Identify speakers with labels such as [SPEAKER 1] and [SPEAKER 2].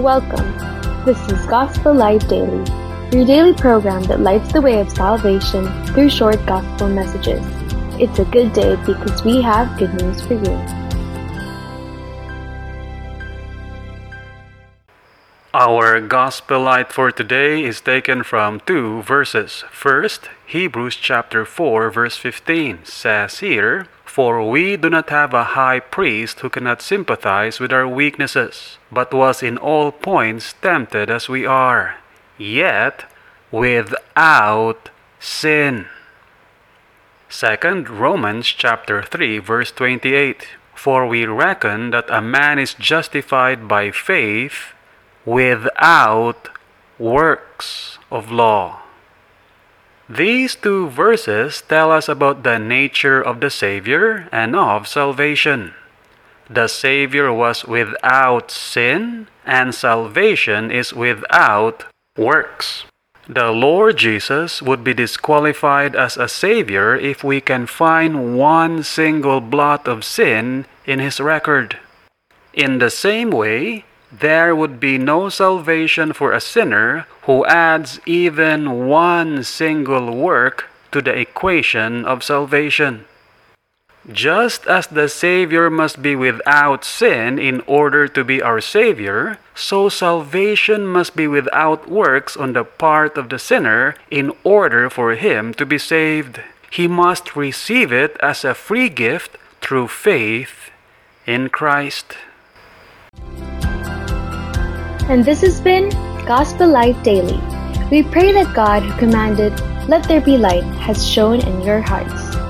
[SPEAKER 1] Welcome. This is Gospel Light Daily, your daily program that lights the way of salvation through short gospel messages. It's a good day because we have good news for you.
[SPEAKER 2] Our gospel light for today is taken from two verses. First, Hebrews chapter 4 verse 15 says here, For we do not have a high priest who cannot sympathize with our weaknesses, but was in all points tempted as we are, yet without sin. Second, Romans chapter 3 verse 28, For we reckon that a man is justified by faith without works of law. These two verses tell us about the nature of the Savior and of salvation. The Savior was without sin, and salvation is without works. The Lord Jesus would be disqualified as a Savior if we can find one single blot of sin in His record. In the same way, there would be no salvation for a sinner who adds even one single work to the equation of salvation. Just as the Savior must be without sin in order to be our Savior, so salvation must be without works on the part of the sinner in order for him to be saved. He must receive it as a free gift through faith in Christ.
[SPEAKER 1] And this has been Gospel Light Daily. We pray that God, who commanded, Let there be light, has shone in your hearts.